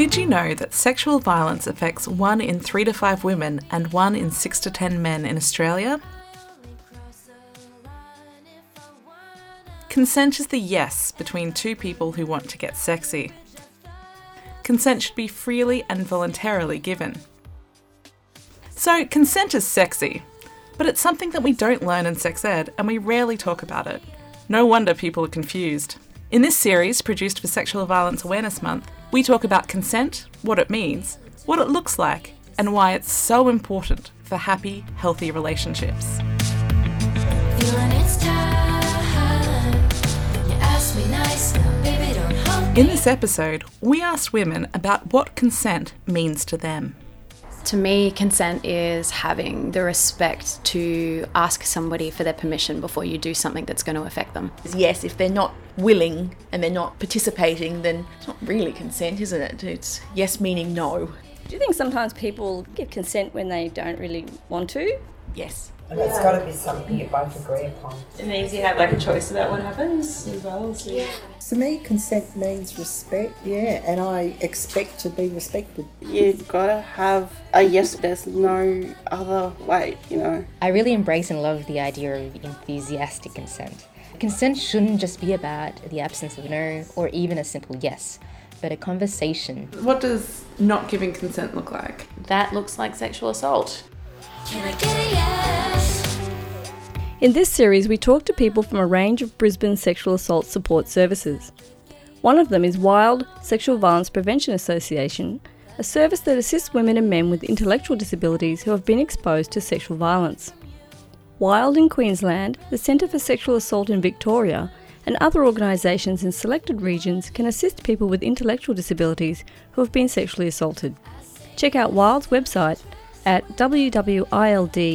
Did you know that sexual violence affects one in three to five women and one in six to ten men in Australia? Consent is the yes between two people who want to get sexy. Consent should be freely and voluntarily given. So, consent is sexy, but it's something that we don't learn in sex ed and we rarely talk about it. No wonder people are confused. In this series, produced for Sexual Violence Awareness Month, we talk about consent, what it means, what it looks like, and why it's so important for happy, healthy relationships. In this episode, we asked women about what consent means to them. To me, consent is having the respect to ask somebody for their permission before you do something that's going to affect them. Yes, if they're not willing and they're not participating, then it's not really consent, isn't it? It's yes meaning no. Do you think sometimes people give consent when they don't really want to? Yes. And it's got to be something you both agree upon. It means you have like a choice about what happens as well. So. Yeah. To me, consent means respect, yeah, and I expect to be respected. You've got to have a yes, there's no other way, you know. I really embrace and love the idea of enthusiastic consent. Consent shouldn't just be about the absence of no or even a simple yes, but a conversation. What does not giving consent look like? That looks like sexual assault. In this series, we talk to people from a range of Brisbane sexual assault support services. One of them is WWILD Sexual Violence Prevention Association, a service that assists women and men with intellectual disabilities who have been exposed to sexual violence. WWILD in Queensland, the Centre for Sexual Assault in Victoria, and other organisations in selected regions can assist people with intellectual disabilities who have been sexually assaulted. Check out WWILD's website at wwild.org.au.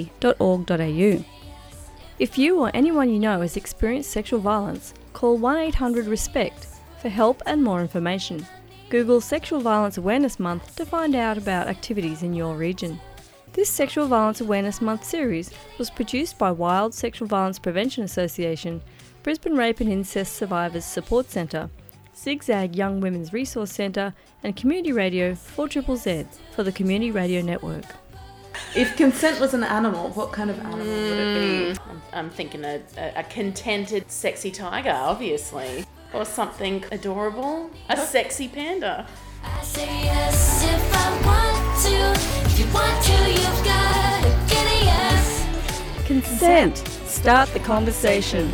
If you or anyone you know has experienced sexual violence, call 1 800 RESPECT for help and more information. Google Sexual Violence Awareness Month to find out about activities in your region. This Sexual Violence Awareness Month series was produced by WWILD Sexual Violence Prevention Association, Brisbane Rape and Incest Survivors Support Centre, Zigzag Young Women's Resource Centre, and Community Radio 4ZZZ for the Community Radio Network. If consent was an animal, what kind of animal would it be? Hmm. I'm, I'm thinking a, a, a contented, sexy tiger, obviously. Or something adorable. A sexy panda. I say yes if I want to. If you want to, you've got to get a yes. Consent. Start the conversation.